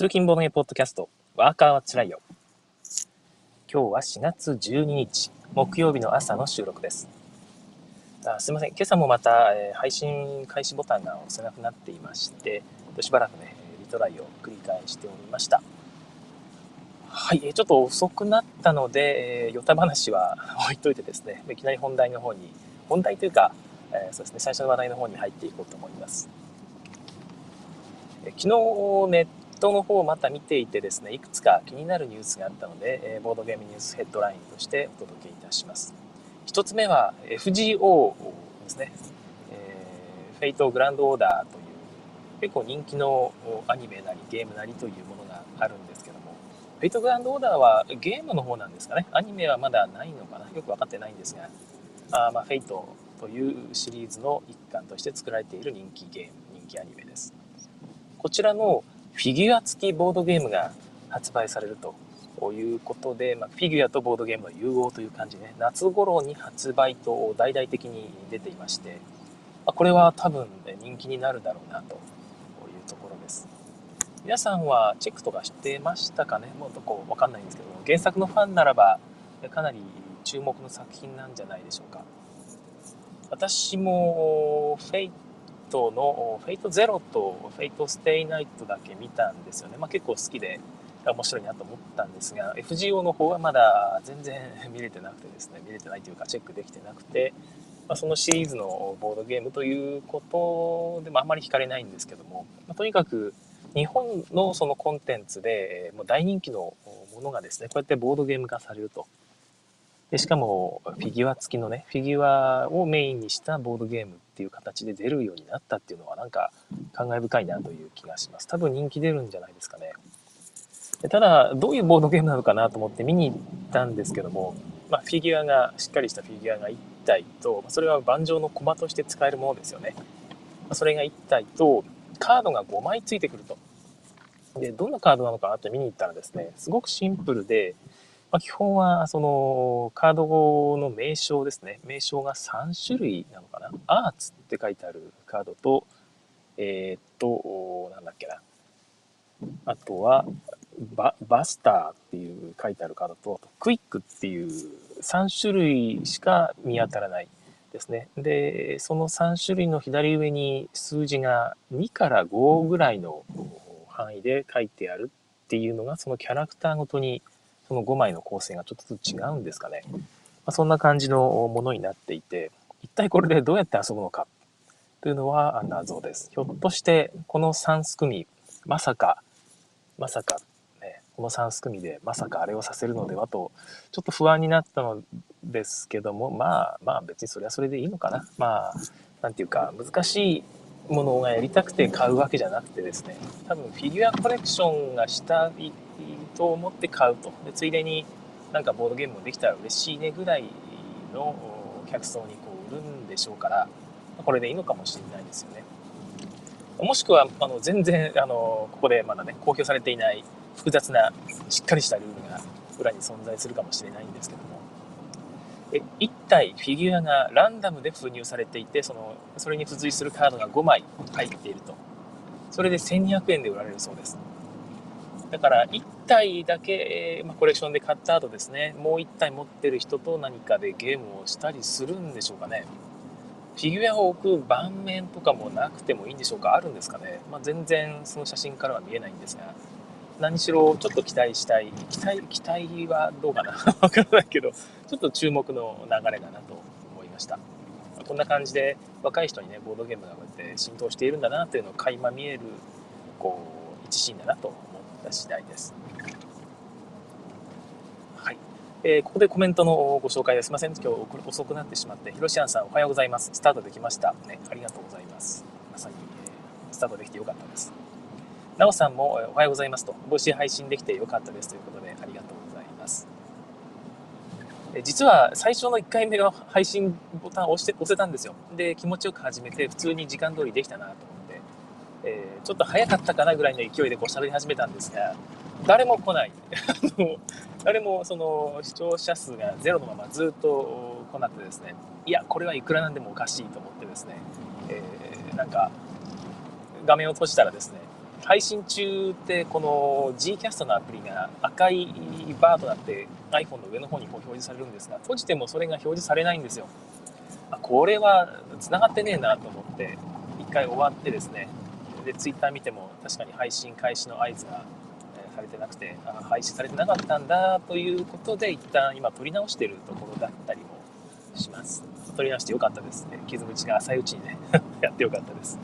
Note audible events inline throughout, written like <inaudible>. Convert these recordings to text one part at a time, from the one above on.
通勤ボードゲポッドキャスト、ワーカーはつらいよ。今日は4月12日、木曜日の朝の収録です。あすいません、今朝もまた、えー、配信開始ボタンが押せなくなっていまして、しばらくね、リトライを繰り返しておりました。はい、ちょっと遅くなったので、えー、ヨタ話は <laughs> 置いといてですね、いきなり本題の方に、本題というか、えー、そうですね、最初の話題の方に入っていこうと思います。え昨日ネットの方をまた見ていてですね、いくつか気になるニュースがあったので、えボードゲームニュースヘッドラインとしてお届けいたします。一つ目は FGO ですね、えー、フェイトグランドオーダーという結構人気のアニメなりゲームなりというものがあるんですけども、フェイトグランドオーダーはゲームの方なんですかね。アニメはまだないのかなよく分かってないんですが、あまあ、フェイトというシリーズの一環として作られている人気ゲーム、人気アニメです。こちらのフィギュア付きボードゲームが発売されるということで、まあ、フィギュアとボードゲームの融合という感じで、ね、夏頃に発売と大々的に出ていまして、まあ、これは多分、人気になるだろうなというところです。皆さんはチェックとかしてましたかね？もうどこわかんないんですけど原作のファンならばかなり注目の作品なんじゃないでしょうか。私もフェイトのフェイトゼロとフェイトステイナイトだけ見たんですよね。まあ、結構好きで面白いなと思ったんですが FGO の方はまだ全然見れてなくてですね見れてないというかチェックできてなくて、まあ、そのシリーズのボードゲームということでもあまり惹かれないんですけども、まあ、とにかく日本のそのコンテンツでもう大人気のものがですねこうやってボードゲーム化されるとでしかもフィギュア付きのねフィギュアをメインにしたボードゲームっていう形で出るようになったっていうのはなんか感慨深いなという気がします。多分人気出るんじゃないですかね。ただどういうボードゲームなのかなと思って見に行ったんですけども、まあ、フィギュアがしっかりしたフィギュアが1体とそれは盤上の駒として使えるものですよね。それが1体とカードが5枚ついてくると。でどんなカードなのかなって見に行ったらですねすごくシンプルでまあ、基本はそのカードの名称ですね。名称が3種類なのかな。アーツって書いてあるカードと、えー、っと、なんだっけな。あとはバ、バスターっていう書いてあるカードと、クイックっていう3種類しか見当たらないですね。で、その3種類の左上に数字が2から5ぐらいの範囲で書いてあるっていうのが、そのキャラクターごとにその5枚の構成がちょっとずつ違うんですかね。まあ、そんな感じのものになっていて、一体これでどうやって遊ぶのかというのは謎です。ひょっとしてこの3すくみ、まさか、まさか、ね、この3すくみでまさかあれをさせるのではと、ちょっと不安になったのですけども、まあまあ別にそれはそれでいいのかな。まあ、なんていうか難しいものがやりたくて買うわけじゃなくてですね、多分フィギュアコレクションがしたいと思って買うと。でついでになんかボードゲームもできたら嬉しいねぐらいの客層にこう売るんでしょうから、これでいいのかもしれないですよね。もしくは、あの、全然、あの、ここでまだね、公表されていない複雑な、しっかりしたルールが裏に存在するかもしれないんですけども、1体フィギュアがランダムで封入されていて、その、それに付随するカードが5枚入っていると。それで1200円で売られるそうです。だから1体だけ、まあ、コレクションで買った後ですね、もう1体持ってる人と何かでゲームをしたりするんでしょうかね。フィギュアを置く盤面とかもなくてもいいんでしょうか。あるんですかね、まあ、全然その写真からは見えないんですが、何しろちょっと期待したい、期待、期待はどうかな。<laughs> わからないけど、ちょっと注目の流れだなと思いました。こんな感じで若い人にね、ボードゲームがこうやって浸透しているんだなっていうのを垣間見える、こう、一シーンだなとった次第です。はい。えー、ここでコメントのご紹介です。すいません。今日遅くなってしまって、ひろしあんさんおはようございます。スタートできました。ね、ありがとうございます。まさに、えー、スタートできてよかったです。なおさんもおはようございますと、帽子配信できてよかったですということで、ありがとうございます。実は最初の1回目が配信ボタンを押して押せたんですよ。で、気持ちよく始めて、普通に時間通りできたなとえー、ちょっと早かったかなぐらいの勢いでこう喋り始めたんですが、誰も来ない。<laughs> 誰もその視聴者数がゼロのままずっと来なくてですね、いや、これはいくらなんでもおかしいと思ってですね、えー、なんか、画面を閉じたらですね、配信中ってこの Gcast のアプリが赤いバーとなって iPhone の上の方にこう表示されるんですが閉じてもそれが表示されないんですよ。これは繋がってねえなと思って一回終わってですねで Twitter 見ても確かに配信開始の合図がえされてなくてあ配信されてなかったんだということで一旦今撮り直してるところだったりもします。撮り直してよかったですね。傷口が浅いうちにね <laughs> やってよかったです。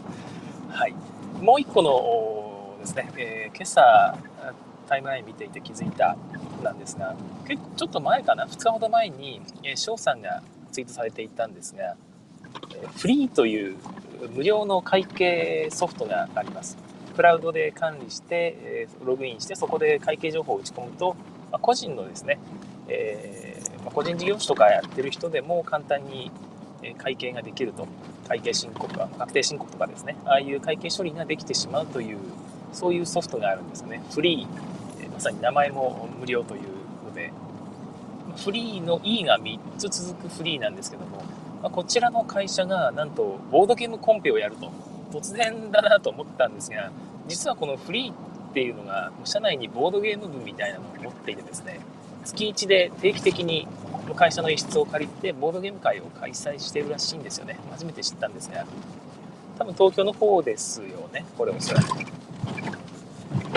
はい。もう一個のですね、えー、今朝タイムライン見ていて気づいたなんですが結構ちょっと前かな？2日ほど前に翔、えー、さんがツイートされていたんですが、えフリーという無料の会計ソフトがあります。クラウドで管理して、ログインしてそこで会計情報を打ち込むと、ま、個人のですね、え、ま、個人事業主とかやってる人でも簡単に会計ができると。会計申告確定申告とかですね。ああいう会計処理ができてしまうというそういうソフトがあるんですね。フリーまさに名前も無料というので。フリーの E が3つ続くフリーなんですけども、まあ、こちらの会社がなんとボードゲームコンペをやると。突然だなと思ったんですが実はこのフリーっていうのが社内にボードゲーム部みたいなのを持っていてですね月1で定期的に会社の一室を借りてボードゲーム会を開催してるらしいんですよね。初めて知ったんですが多分東京の方ですよねこれおそらく。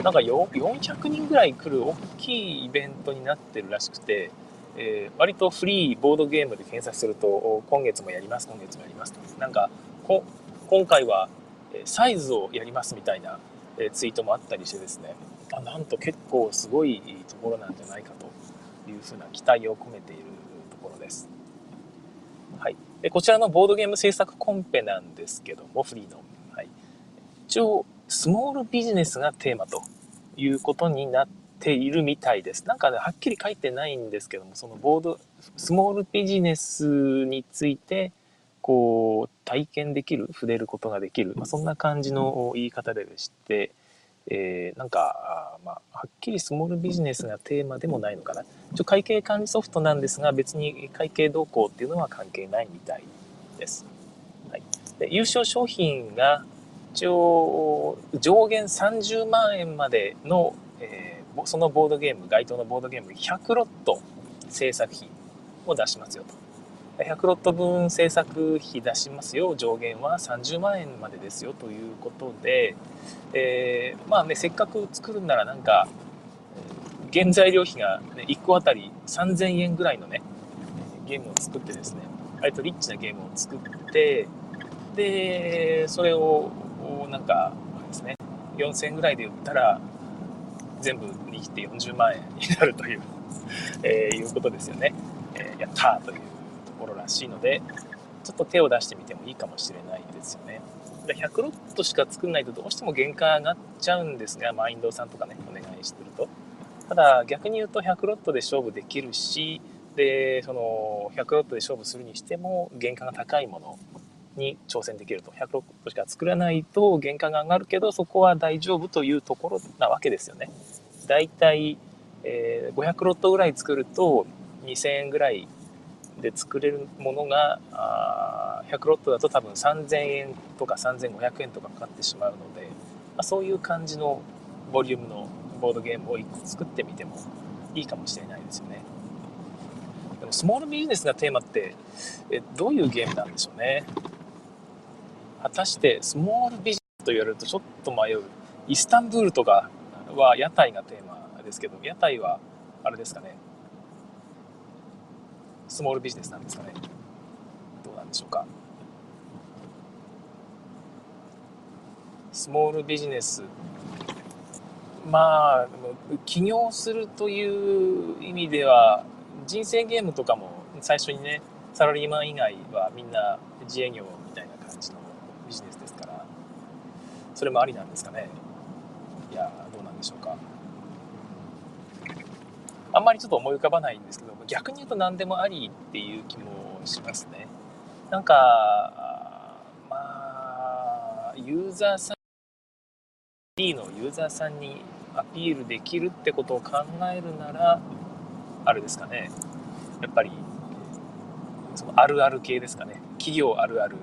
なんか400人ぐらい来る大きいイベントになってるらしくて、えー、割とフリーボードゲームで検索すると今月もやります今月もやりますと。なんか今回はサイズをやりますみたいなツイートもあったりしてですね。あなんと結構すごいところなんじゃないかというふうな期待を込めているところです。はい、でこちらのボードゲーム制作コンペなんですけどもフリーの、はい、一応スモールビジネスがテーマということになってているみたいです。なんかねはっきり書いてないんですけどもそのボードスモールビジネスについてこう体験できる触れることができる、まあ、そんな感じの言い方でして、えー、なんか、まあ、はっきりスモールビジネスがテーマでもないのかな。一応会計管理ソフトなんですが別に会計動向っていうのは関係ないみたいです、はい、で優勝商品が一応上限30万円までの、えー、そのボードゲーム該当のボードゲーム100ロット制作費を出しますよと。100ロット分制作費出しますよ。上限は30万円までですよということで、えー、まあねせっかく作るならなんか原材料費が、ね、1個あたり3000円ぐらいのねゲームを作ってですね割とリッチなゲームを作ってでそれをなんかですね4000円ぐらいで売ったら全部に切って40万円になるという、<laughs> えー、いうことですよね、えー、やったーというところらしいのでちょっと手を出してみてもいいかもしれないですよね。100ロットしか作んないとどうしても原価上がっちゃうんですがマインドさんとかねお願いしてると。ただ逆に言うと100ロットで勝負できるしでその100ロットで勝負するにしても原価が高いものに挑戦できると100ロットしか作らないと原価が上がるけどそこは大丈夫というところなわけですよねだいたい、え、500ロットぐらい作ると2000円ぐらいで作れるものが100ロットだと多分3000円とか3500円とかかかってしまうので、まあ、そういう感じのボリュームのボードゲームを1個作ってみてもいいかもしれないですよね。でもスモールビジネスがテーマってえどういうゲームなんでしょうね。果たしてスモールビジネスと言われるとちょっと迷う。イスタンブールとかは屋台がテーマですけど、屋台はあれですかね、スモールビジネスなんですかね。どうなんでしょうか。スモールビジネスまあ起業するという意味では人生ゲームとかも最初にねサラリーマン以外はみんな自営業みたいな感じのそれもありなんですかね。いやどうなんでしょうか。あんまりちょっと思い浮かばないんですけど逆に言うと何でもありっていう気もしますね。なんかまあユーザーさん D のユーザーさんにアピールできるってことを考えるならあれですかね。やっぱりそのあるある系ですかね。企業あるある。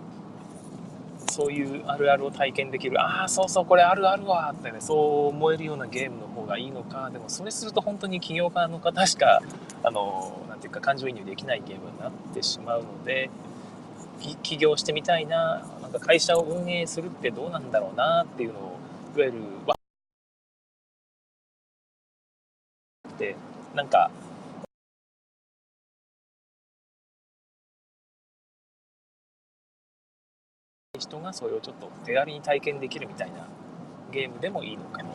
そういうあるあるを体験できる。ああそうそうこれあるあるわってねそう思えるようなゲームの方がいいのか。でもそれすると本当に起業家の方しかあのなんていうか感情移入できないゲームになってしまうので起業してみたいななんか会社を運営するってどうなんだろうなっていうのをいわゆるってなんか人がそれをちょっと手軽に体験できるみたいなゲームでもいいのかも。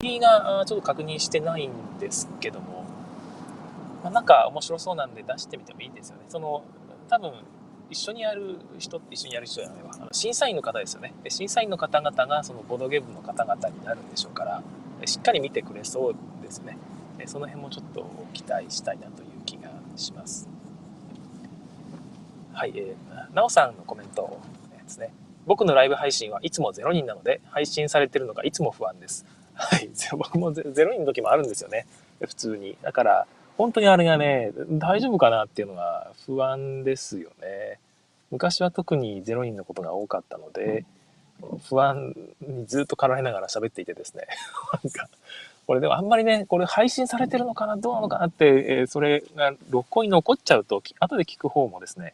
リーがちょっと確認してないんですけども、まあ、なんか面白そうなんで出してみてもいいですよね。その多分一緒にやる人って一緒にやる人じゃないわあの審査員の方ですよね審査員の方々がそのボードゲームの方々になるんでしょうからしっかり見てくれそうですねその辺もちょっと期待したいなという気がしますはい、えー、なおさんのコメントですね僕のライブ配信はいつも0人なので配信されてるのがいつも不安ですはい <laughs> 僕も0人の時もあるんですよね普通にだから本当にあれがね、大丈夫かなっていうのが不安ですよね。昔は特に0人のことが多かったので、不安にずっと絡めながら喋っていてですね。<laughs> なんか、これでもあんまりね、これ配信されてるのかな、どうなのかなって、えー、それが録音に残っちゃうと、後で聞く方もですね、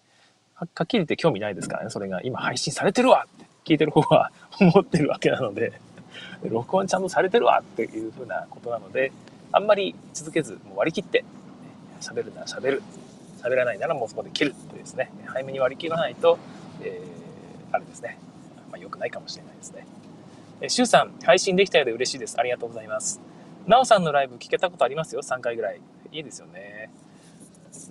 はっきり言って興味ないですからね、それが今配信されてるわって聞いてる方は思ってるわけなので、<laughs> 録音ちゃんとされてるわっていうふうなことなので、あんまり続けず、もう割り切って、喋るなら喋る。喋らないならもうそこで切るというですね、早めに割り切らないと、えー、あれですね、まあ、良くないかもしれないですね。えー、シュウさん、配信できたようで嬉しいです。ありがとうございます。なおさんのライブ聞けたことありますよ、3回ぐらい。いいですよね。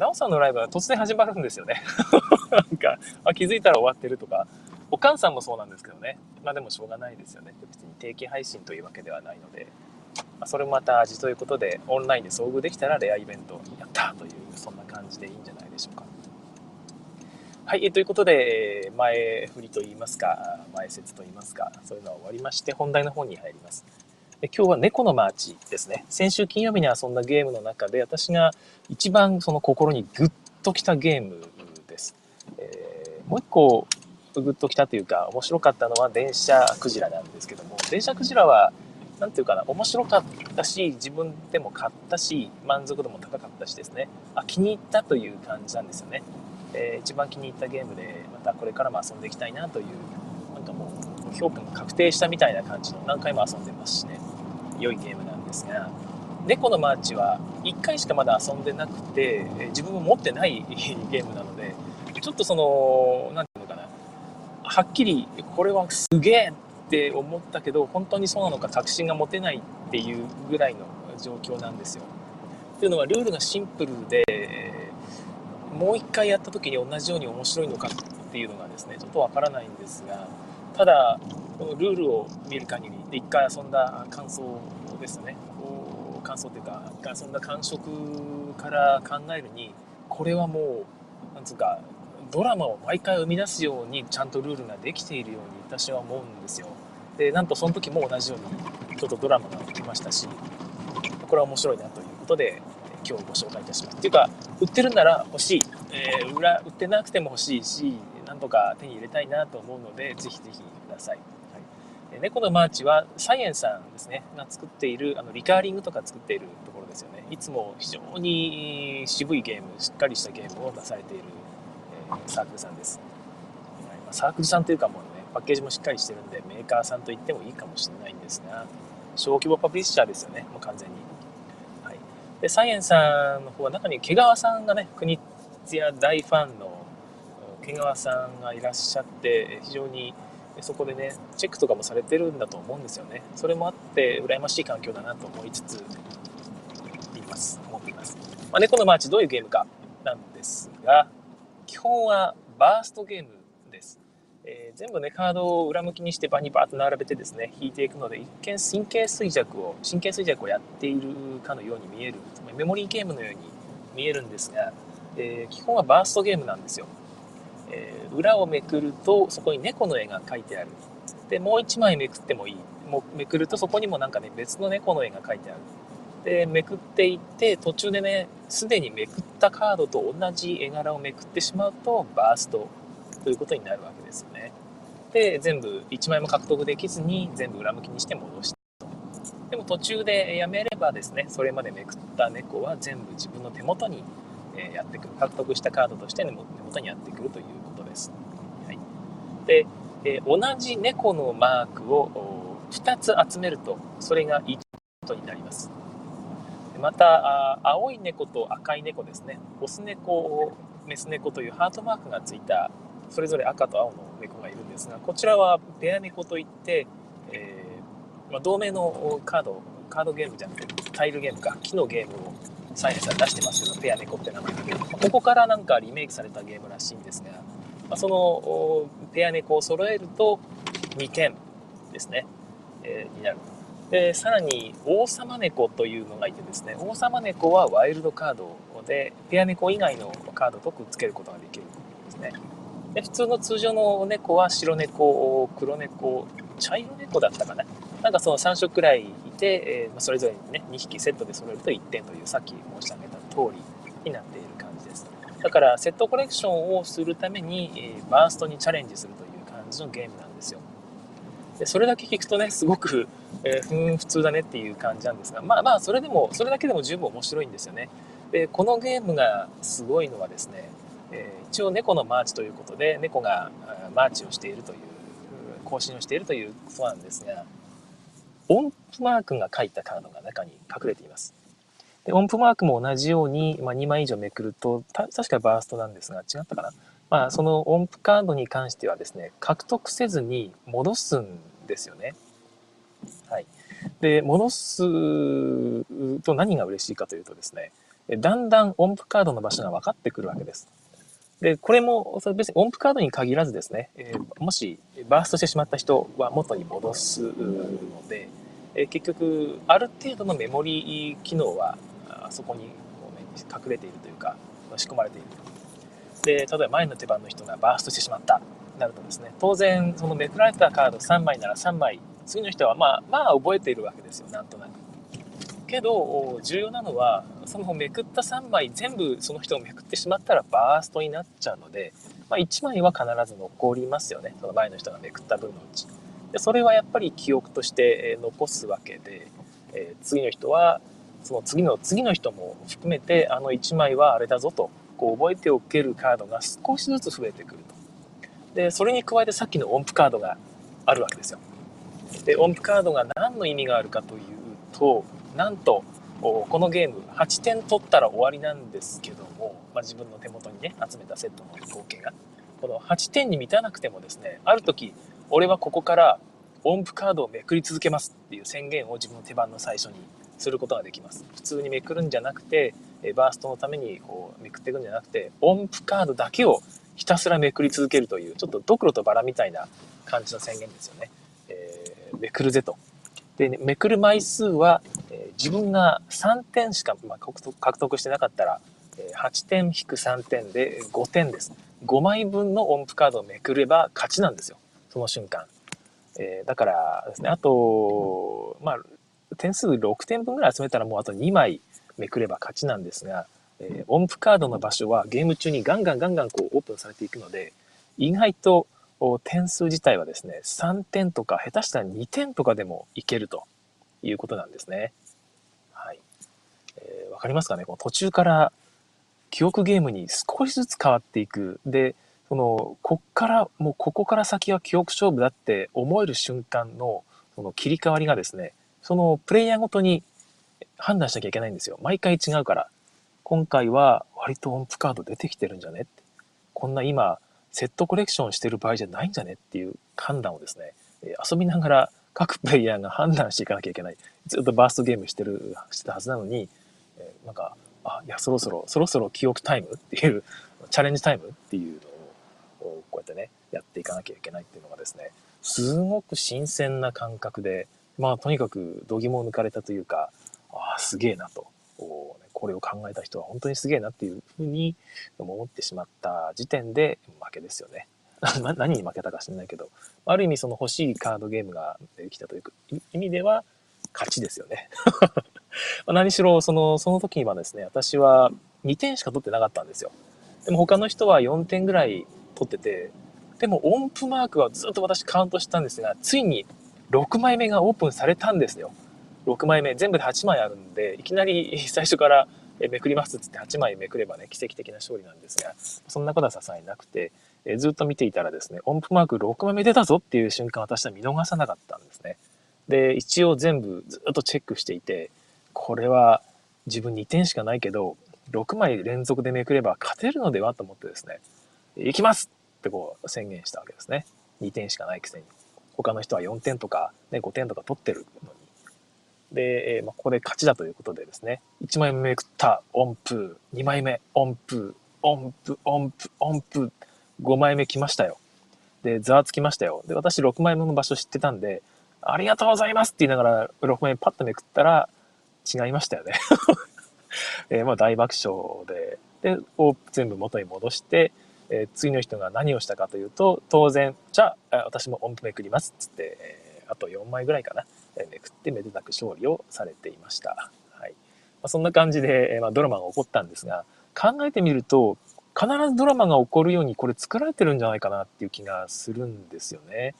なおさんのライブは突然始まるんですよね。<laughs> なんか、あ、気づいたら終わってるとか、お母さんもそうなんですけどね。まあでもしょうがないですよね。別に定期配信というわけではないので。まそれもまた味ということでオンラインで遭遇できたらレアイベントやったというそんな感じでいいんじゃないでしょうか。はい、えということで前振りといいますか前説といいますかそういうのは終わりまして本題の方に入ります。今日は猫のマーチですね。先週金曜日に遊んだゲームの中で私が一番その心にグッときたゲームです。えー、もう一個グッときたというか面白かったのは電車クジラなんですけども電車クジラは何て言うかな、面白かったし、自分でも買ったし、満足度も高かったしですね、あ、気に入ったという感じなんですよね。えー、一番気に入ったゲームで、またこれからも遊んでいきたいなという、なんかもう、評価が確定したみたいな感じの、何回も遊んでますしね、良いゲームなんですが、猫のマーチは1回しかまだ遊んでなくて、自分も持ってないゲームなので、ちょっとその、何て言うのかな、はっきり、これはすげえって思ったけど本当にそうなのか確信が持てないっていうぐらいの状況なんですよ。というのはルールがシンプルでもう一回やった時に同じように面白いのかっていうのがですねちょっとわからないんですがただこのルールを見る限りで一回遊んだ感想ですね感想というか一回遊んだ感触から考えるにこれはもうなんつうかドラマを毎回生み出すようにちゃんとルールができているように私は思うんですよ。でなんとその時も同じようにちょっとドラマが起きましたしこれは面白いなということで今日ご紹介いたします。っていうか売ってるなら欲しい、えー、売ってなくても欲しいしなんとか手に入れたいなと思うのでぜひぜひください。猫のマーチはサイエンさんですね。が作っているあのリカーリングとか作っているところですよね。いつも非常に渋いゲームしっかりしたゲームを出されているえサークルさんです。サークルさんというかもうね、パッケージもしっかりしてるんで、メーカーさんと言ってもいいかもしれないんですが、小規模パブリッシャーですよね、もう完全に。はい、で、サイエンさんの方は中に毛川さんがね、国津屋大ファンの毛川さんがいらっしゃって、非常にそこでね、チェックとかもされてるんだと思うんですよね。それもあって、羨ましい環境だなと思いつつ、います、思っています。まあ、猫のマーチどういうゲームかなんですが、基本はバーストゲームです。えー、全部ね、カードを裏向きにして場にバーッと並べてですね、引いていくので、一見神経衰弱を、神経衰弱をやっているかのように見える、つまりメモリーゲームのように見えるんですが、えー、基本はバーストゲームなんですよ。えー、裏をめくると、そこに猫の絵が描いてある。で、もう一枚めくってもいい。もめくるとそこにもなんかね、別の猫の絵が描いてある。でめくっていって途中でねすでにめくったカードと同じ絵柄をめくってしまうとバーストということになるわけですよね。で、全部1枚も獲得できずに全部裏向きにして戻して。でも途中でやめればですね、それまでめくった猫は全部自分の手元にやってくる。獲得したカードとして手元にやってくるというです。はい、で、え同じ猫のマークを2つ集めると、それが1ことになります。また、青い猫と赤い猫ですね。オス猫、メス猫というハートマークがついた、それぞれ赤と青の猫がいるんですが、こちらはペア猫といって、えー、まあ、同名のカード、カードゲームじゃなくて、タイルゲームか、木のゲームをサイエンスは出してますけど、ペア猫って名前だけど、ここからなんかリメイクされたゲームらしいんですが、まあ、そのペア猫を揃えると2点ですね、えー、になるでさらに王様猫というのがいてですね。王様猫はワイルドカードでペア猫以外のカードとくっつけることができるんですね。で普通の通常の猫は白猫黒猫茶色猫だったかな。なんかその3色くらいいて、えー、それぞれにね2匹セットで揃えると1点というさっき申し上げた通りになっている。だからセットコレクションをするために、え、バーストにチャレンジするという感じのゲームなんですよ。でそれだけ聞くとねすごく、えー、ふん普通だねっていう感じなんですがまあまあそれでもそれだけでも十分面白いんですよね。でこのゲームがすごいのはですね、えー、一応猫のマーチということで猫がマーチをしているという行進をしているということなんですが音符マークが書いたカードが中に隠れています。で音符マークも同じように、まあ、2枚以上めくると確かバーストなんですが違ったかなまあ、その音符カードに関してはですね、獲得せずに戻すんですよね。はい。で、戻すと何が嬉しいかというとですね、だんだん音符カードの場所が分かってくるわけです。で、これも別に音符カードに限らずですね、えー、もしバーストしてしまった人は元に戻すので、えー、結局、ある程度のメモリー機能はそこに、ね、隠れているというか、仕込まれている。で、例えば前の手番の人がバーストしてしまった。なるとですね、当然、そのめくられたカード3枚なら3枚、次の人はまあ、まあ覚えているわけですよ、なんとなく。けど、重要なのは、そのめくった3枚全部その人をめくってしまったらバーストになっちゃうので、まあ、1枚は必ず残りますよね、その前の人がめくった分のうち。でそれはやっぱり記憶として残すわけで、えー、次の人はその次の次の人も含めてあの1枚はあれだぞとこう覚えておけるカードが少しずつ増えてくると。で、それに加えてさっきの音符カードがあるわけですよ。で、音符カードが何の意味があるかというと、なんと、このゲーム8点取ったら終わりなんですけども、まあ、自分の手元にね、集めたセットの合計が。この8点に満たなくてもですね、ある時、俺はここから音符カードをめくり続けますっていう宣言を自分の手番の最初にすることができます。普通にめくるんじゃなくて、バーストのためにこうめくっていくんじゃなくて、音符カードだけをひたすらめくり続けるという、ちょっとドクロとバラみたいな感じの宣言ですよね。えー、めくるぜと。で、めくる枚数は、えー、自分が3点しか、まあ、獲得してなかったら、え、8点引く3点で5点です。5枚分の音符カードをめくれば勝ちなんですよ。その瞬間。えー、だからですね、あと、まあ、点数6点分ぐらい集めたらもうあと2枚めくれば勝ちなんですが、えー、音符カードの場所はゲーム中にガンガンガンガンこうオープンされていくので、意外と点数自体はですね、3点とか下手したら2点とかでもいけるということなんですね。はい。えー、わかりますかね？この途中から記憶ゲームに少しずつ変わっていく。で、その、こっから、もうここから先は記憶勝負だって思える瞬間の、その切り替わりがですね、そのプレイヤーごとに判断しなきゃいけないんですよ。毎回違うから。今回は割と音符カード出てきてるんじゃね？って。こんな今、セットコレクションしてる場合じゃないんじゃね？っていう判断をですね、遊びながら各プレイヤーが判断していかなきゃいけない。ずっとバーストゲームしてる、してたはずなのに、なんか、あ、いや、そろそろ、そろそろ記憶タイムっていう、チャレンジタイムっていうのを、こうやってね、やっていかなきゃいけないっていうのがですね、すごく新鮮な感覚で、まあ、とにかく度肝を抜かれたというか、ああ、すげえなと。これを考えた人は本当にすげえなっていうふうに思ってしまった時点で負けですよね。<laughs> 何に負けたか知らないけど、ある意味その欲しいカードゲームが出てきたという意味では勝ちですよね。<laughs> 何しろ、その、その時にはですね、私は2点しか取ってなかったんですよ。でも他の人は4点ぐらい取ってて、でも音符マークはずっと私カウントしたんですが、ついに6枚目がオープンされたんですよ。6枚目、全部で8枚あるんで、いきなり <laughs> 最初からめくりますっつって8枚めくればね、奇跡的な勝利なんですが、そんなことはさすがになくて、えずっと見ていたらですね、音符マーク6枚目出たぞっていう瞬間私は見逃さなかったんですね。で、一応全部ずっとチェックしていて、これは自分2点しかないけど、6枚連続でめくれば勝てるのではと思ってですね、行きますってこう宣言したわけですね。2点しかないくせに。他の人は4点とか、ね、5点とか取ってるのに。で、えー、まあ、ここで勝ちだということでですね、1枚目めくった音符、2枚目音符、音符、音符、音符、5枚目来ましたよ。で、ざわつきましたよ。で、私6枚目の場所知ってたんで、ありがとうございますって言いながら6枚目パッとめくったら違いましたよね。<laughs> えー、まあ大爆笑で、で、を全部元に戻して、えー、次の人が何をしたかというと、当然、じゃあ、私も音符めくりますっつって、えー、あと4枚ぐらいかな、えめくってめでたく勝利をされていました。はい。まあ、そんな感じで、えまあ、ドラマが起こったんですが、考えてみると、必ずドラマが起こるようにこれ作られてるんじゃないかなっていう気がするんですよね。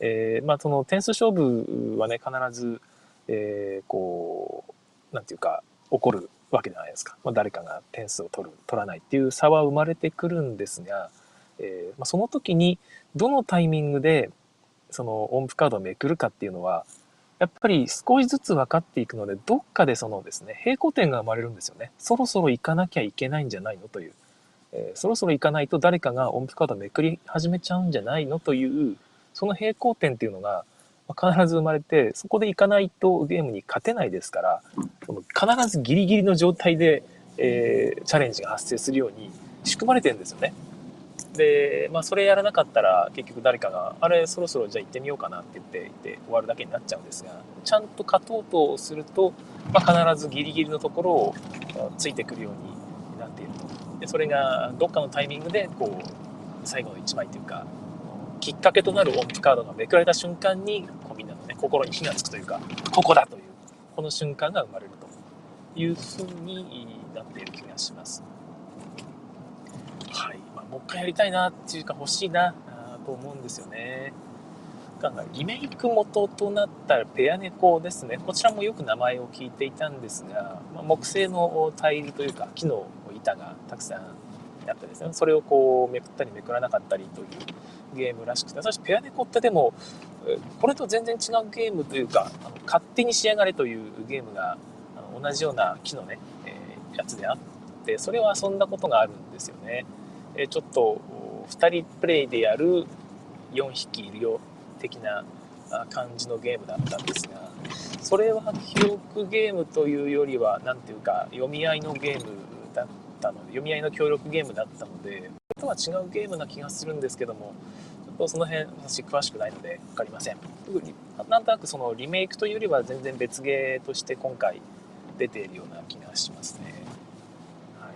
えー、まあその点数勝負はね必ず、えー、こうなんていうか起こるわけじゃないですか、まあ、誰かが点数を取る取らないっていう差は生まれてくるんですが、えー、まあ、その時にどのタイミングでその音符カードをめくるかっていうのはやっぱり少しずつ分かっていくのでどっかでそのですね平行点が生まれるんですよね。そろそろ行かなきゃいけないんじゃないのという、えー、そろそろ行かないと誰かが音符カードをめくり始めちゃうんじゃないのというその平行点っていうのが必ず生まれて、そこで行かないとゲームに勝てないですから、必ずギリギリの状態で、えー、チャレンジが発生するように仕組まれてるんですよね。で、まあ、それやらなかったら結局誰かが、あれ、そろそろじゃあ行ってみようかなって言って、って終わるだけになっちゃうんですが、ちゃんと勝とうとすると、まあ、必ずギリギリのところをついてくるようになっていると。で、それがどっかのタイミングで、こう、最後の1枚というか、きっかけとなる音符カードがめくられた瞬間にこうみんなのね心に火がつくというかここだというこの瞬間が生まれるというふうになっている気がします。はい、まあ、もう一回やりたいなっていうか欲しいなと思うんですよね。リメイク元となったペアネコですね。こちらもよく名前を聞いていたんですが、まあ、木製のタイルというか木の板がたくさんあってですね、それをこうめくったりめくらなかったりというゲームらしくて、私ペアネコってでも、これと全然違うゲームというか、あの勝手に仕上がれというゲームが同じような木のね、え、やつであって、それを遊んだことがあるんですよね。え、ちょっと2人プレイでやる4匹いるよ的な感じのゲームだったんですが、それは記憶ゲームというよりは、何ていうか、読み合いのゲームだったので、読み合いの協力ゲームだったので、とは違うゲームな気がするんですけども、ちょっとその辺私詳しくないので分かりません。なんとなくそのリメイクというよりは全然別ゲーとして今回出ているような気がしますね。はい、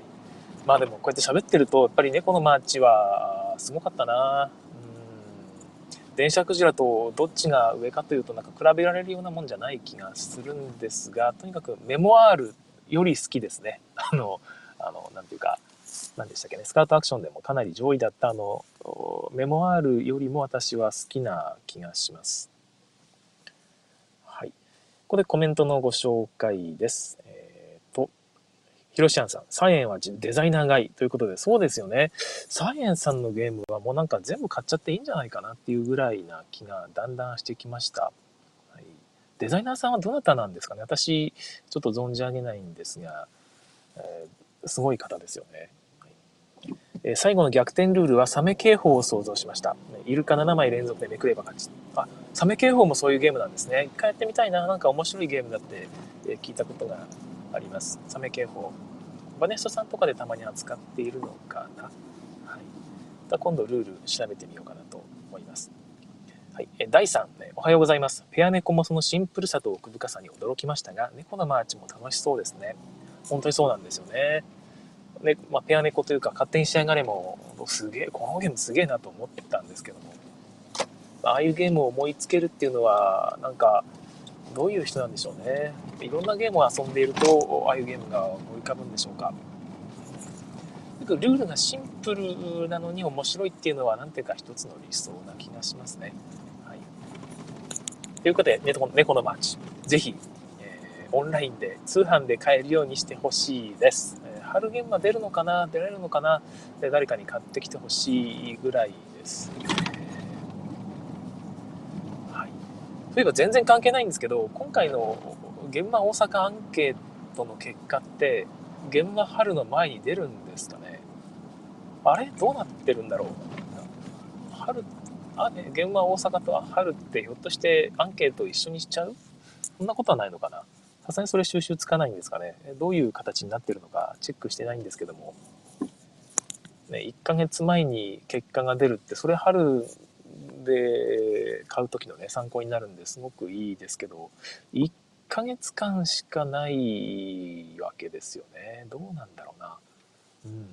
まあでもこうやって喋ってるとやっぱり猫のマーチはすごかったなうん電車クジラとどっちが上かというとなんか比べられるようなもんじゃない気がするんですがとにかくメモワールより好きですね。<laughs> あの、あの、なんていうか、何でしたっけね、スカートアクションでもかなり上位だったあの、メモワールよりも私は好きな気がします。ここでコメントのご紹介です。えっ、ー、と、ヒロシアンさん、サイエンはデザイナーがいいということで、そうですよね。サイエンさんのゲームはもうなんか全部買っちゃっていいんじゃないかなっていうぐらいな気がだんだんしてきました。はい、デザイナーさんはどなたなんですかね私、ちょっと存じ上げないんですが、えー、すごい方ですよね。え最後の逆転ルールはサメ警報を想像しました。イルカ7枚連続でめくれば勝ち。あ、サメ警報もそういうゲームなんですね。一回やってみたいな。なんか面白いゲームだって、え聞いたことがあります。サメ警報。バネストさんとかでたまに扱っているのかな。はい。今度ルール調べてみようかなと思います。はい。え第3、ね、おはようございます。ペア猫もそのシンプルさと奥深さに驚きましたが、猫のマーチも楽しそうですね。本当にそうなんですよね。ねまあ、ペア猫というか勝手に仕上がれもすげえこのゲームすげえなと思ったんですけどもああいうゲームを思いつけるっていうのはなんかどういう人なんでしょうねいろんなゲームを遊んでいるとああいうゲームが思い浮かぶんでしょうかくルールがシンプルなのに面白いっていうのは何ていうか一つの理想な気がしますね。はい、ということで猫猫のマーチぜひ、えー、オンラインで通販で買えるようにしてほしいです。えー、春ゲムマ出るのかな？出られるのかな？で誰かに買ってきてほしいぐらいです。はい、そういえば全然関係ないんですけど今回のゲムマ大阪アンケートの結果って現場春の前に出るんですかね。あれ？どうなってるんだろう？春あ現場大阪と春ってひょっとしてアンケート一緒にしちゃう？そんなことはないのかな？さすがにそれ収集つかないんですかね？どういう形になってるのか？チェックしてないんですけども、ね、1ヶ月前に結果が出るってそれ春で買う時のね参考になるんですごくいいですけど1ヶ月間しかないわけですよね。どうなんだろうな。うん。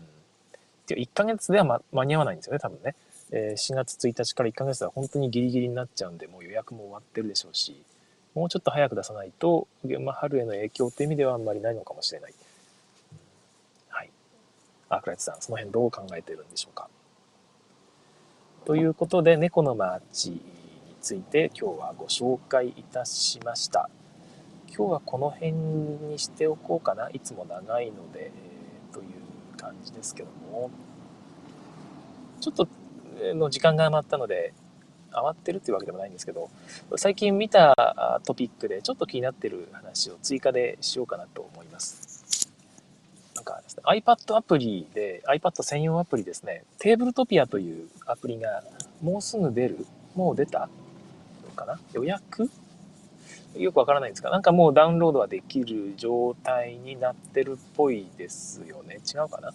1ヶ月では、ま、間に合わないんですよね、多分ね。え、4月1日から1ヶ月は本当にギリギリになっちゃうんで、もう予約も終わってるでしょうし、もうちょっと早く出さないと、まあ、春への影響っていう意味ではあんまりないのかもしれない。はい。アークライトさん、その辺どう考えてるんでしょうか？ということで、猫のマーチについて今日はご紹介いたしました。今日はこの辺にしておこうかな。いつも長いので、え、という感じですけども。ちょっとの時間が余ったので、余ってるっていうわけでもないんですけど、最近見たトピックでちょっと気になってる話を追加でしようかなと思います。なんかですね、iPad アプリで、iPad 専用アプリですね、テーブルトピアというアプリがもうすぐ出るもう出たのかな？予約？よくわからないんですが、なんかもうダウンロードはできる状態になってるっぽいですよね。違うかな？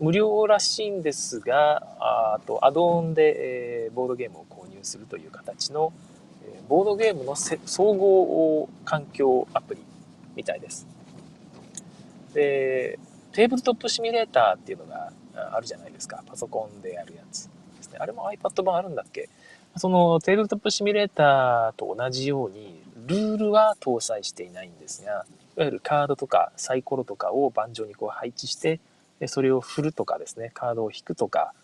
無料らしいんですが、あとアドオンで、えー、ボードゲームを購入するという形の、えー、ボードゲームの総合環境アプリみたいです。で、テーブルトップシミュレーターっていうのがあるじゃないですか。パソコンでやるやつですね。あれも iPad 版あるんだっけ？そのテーブルトップシミュレーターと同じように、ルールは搭載していないんですが、いわゆるカードとかサイコロとかを盤上にこう配置して、それを振るとかですね、カードを引くとか、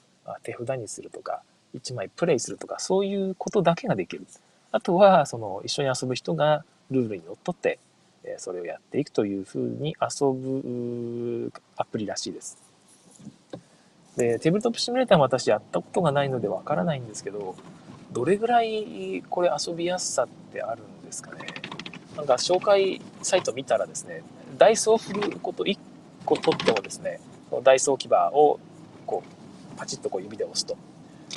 手札にするとか、1枚プレイするとか、そういうことだけができる。あとは、その一緒に遊ぶ人がルールにのっとって、それをやっていくというふうに遊ぶアプリらしいです。で、テーブルトップシミュレーターも私やったことがないのでわからないんですけど、どれぐらいこれ遊びやすさってあるんですかね。なんか紹介サイト見たらですね、ダイソーを振ること1個取ってもですね、ダイソーキバーをこうパチッとこう指で押すと。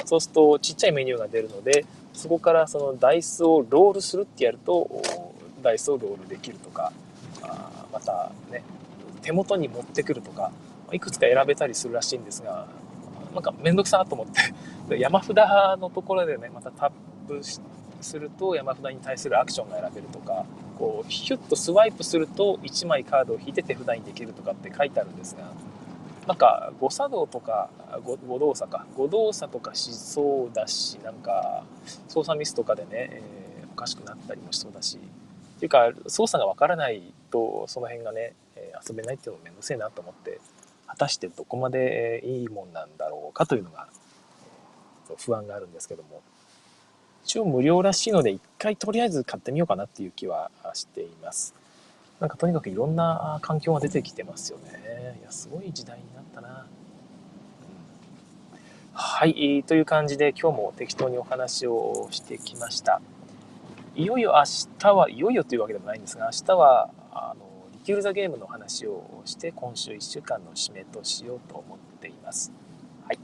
そうするとちっちゃいメニューが出るので、そこからそのダイスをロールするってやると、ダイスをロールできるとか、あまたね、手元に持ってくるとか、いくつか選べたりするらしいんですが、なんかめんどくさと思って <laughs> 山札のところでね、またタップすると山札に対するアクションが選べるとか、こう、ヒュッとスワイプすると1枚カードを引いて手札にできるとかって書いてあるんですが、なんか誤作動とか誤動作か誤動作とかしそうだしなんか操作ミスとかでね、えー、おかしくなったりもしそうだしていうか操作がわからないとその辺がね、遊べないっていうのもめんどくせえなと思って果たしてどこまでいいもんなんだろうかというのが不安があるんですけども。一応無料らしいので一回とりあえず買ってみようかなっていう気はしています。なんかとにかくいろんな環境が出てきてますよね。いやすごい時代になったな、はいという感じで今日も適当にお話をしてきました。いよいよ明日はいよいよというわけでもないんですが明日はあのリキュール・ザ・ゲームの話をして今週1週間の締めとしようと思っています。はい。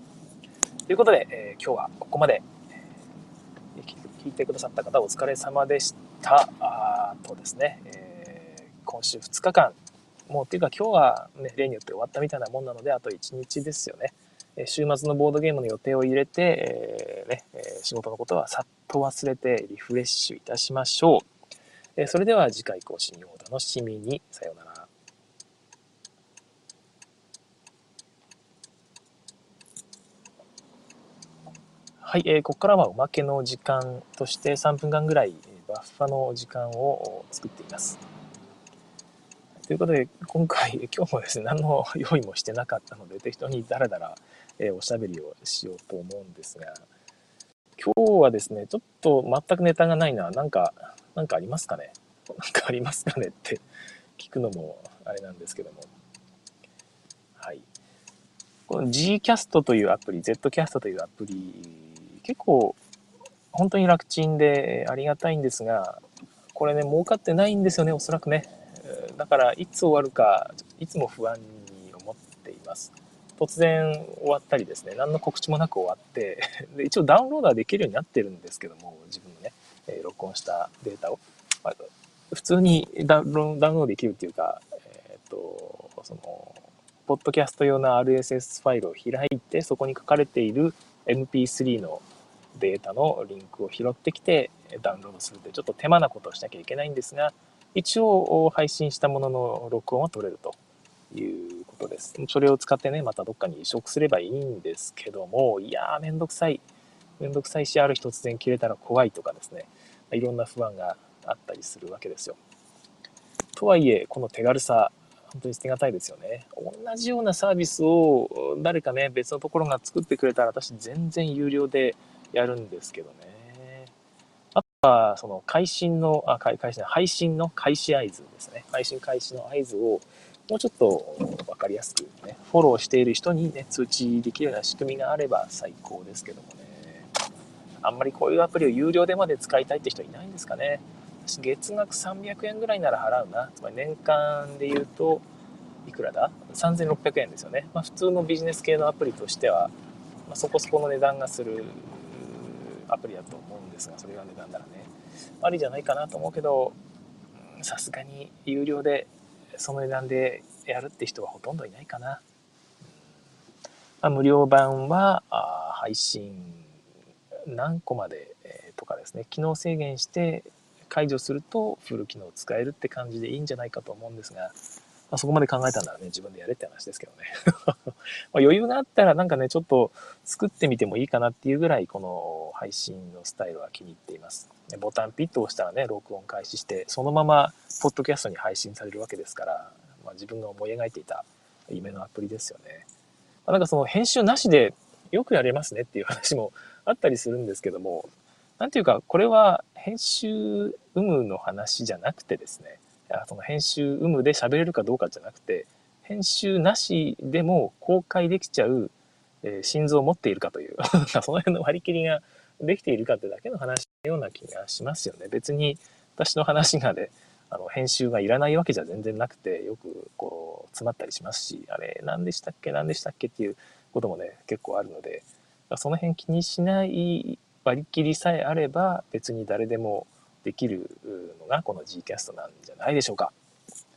ということで、えー、今日はここまで、えー、聞いてくださった方お疲れ様でした。あとですね、えー、今週2日間、もうっていうか今日はね、例によって終わったみたいなもんなので、あと1日ですよね。週末のボードゲームの予定を入れて、えーねえ、仕事のことはさっと忘れてリフレッシュいたしましょう。えそれでは次回更新をお楽しみに。さようなら。はい、えー、ここからはおまけの時間として3分間ぐらいバッファの時間を作っています。ということで、今回、今日もですね、何の用意もしてなかったので、適当にだらだら、えー、おしゃべりをしようと思うんですが、今日はですね、ちょっと全くネタがないな。なんか、なんかありますかね？<laughs> なんかありますかねって <laughs> 聞くのもあれなんですけども。はい。この Gcast というアプリ、Zcast というアプリ、結構本当に楽ちんでありがたいんですが、これね、儲かってないんですよね、おそらくね。だから、いつ終わるか、いつも不安に思っています。突然終わったりですね、何の告知もなく終わって <laughs> で、一応ダウンロードはできるようになってるんですけども、自分のね、え録音したデータをま。普通にダウンロードできるっていうか、えっ、と、その、ポッドキャスト用の RSS ファイルを開いて、そこに書かれている MP3 のデータのリンクを拾ってきてダウンロードするというちょっと手間なことをしなきゃいけないんですが、一応配信したものの録音は取れるということです。それを使ってね、またどっかに移植すればいいんですけども、いやーめんどくさい。めんどくさいし、ある日突然切れたら怖いとかですね、いろんな不安があったりするわけですよ。とはいえ、この手軽さ、本当に捨てがたいですよね。同じようなサービスを誰かね、別のところが作ってくれたら私全然有料でやるんですけどね。あとは、その配信の、あ、配信、配信の開始合図ですね。配信開始の合図をもうちょっと分かりやすくね、フォローしている人にね、通知できるような仕組みがあれば最高ですけどもね。あんまりこういうアプリを有料でまで使いたいって人いないんですかね。私、月額300円ぐらいなら払うな。つまり年間で言うと、いくらだ ?3600 円ですよね。まあ、普通のビジネス系のアプリとしては、まあ、そこそこの値段がするアプリだと思うんですが、それが値段ならね、ありじゃないかなと思うけど、さすがに有料でその値段でやるって人はほとんどいないかな。まあ、無料版は配信何個まで、え、とかですね、機能制限して解除するとフル機能使えるって感じでいいんじゃないかと思うんですが、まあ、そこまで考えたんならね、自分でやれって話ですけどね。<laughs> ま余裕があったらなんかね、ちょっと作ってみてもいいかなっていうぐらい、この配信のスタイルは気に入っています。ボタンピッと押したらね、録音開始して、そのまま、ポッドキャストに配信されるわけですから、まあ、自分が思い描いていた夢のアプリですよね。まあ、なんかその編集なしでよくやれますねっていう話もあったりするんですけども、なんていうか、これは編集有無の話じゃなくてですね、その編集有無で喋れるかどうかじゃなくて、編集なしでも公開できちゃう、えー、心臓を持っているかという <laughs> その辺の割り切りができているかってだけの話のような気がしますよね。別に私の話がね、あの編集がいらないわけじゃ全然なくて、よくこう詰まったりしますし、あれ何でしたっけ何でしたっけっていうこともね、結構あるので、その辺気にしない割り切りさえあれば別に誰でもできるのがこの Gcast なんじゃないでしょうか。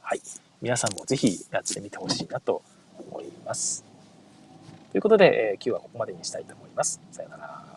はい。皆さんもぜひやってみてほしいなと思います。ということで、えー、今日はここまでにしたいと思います。さようなら。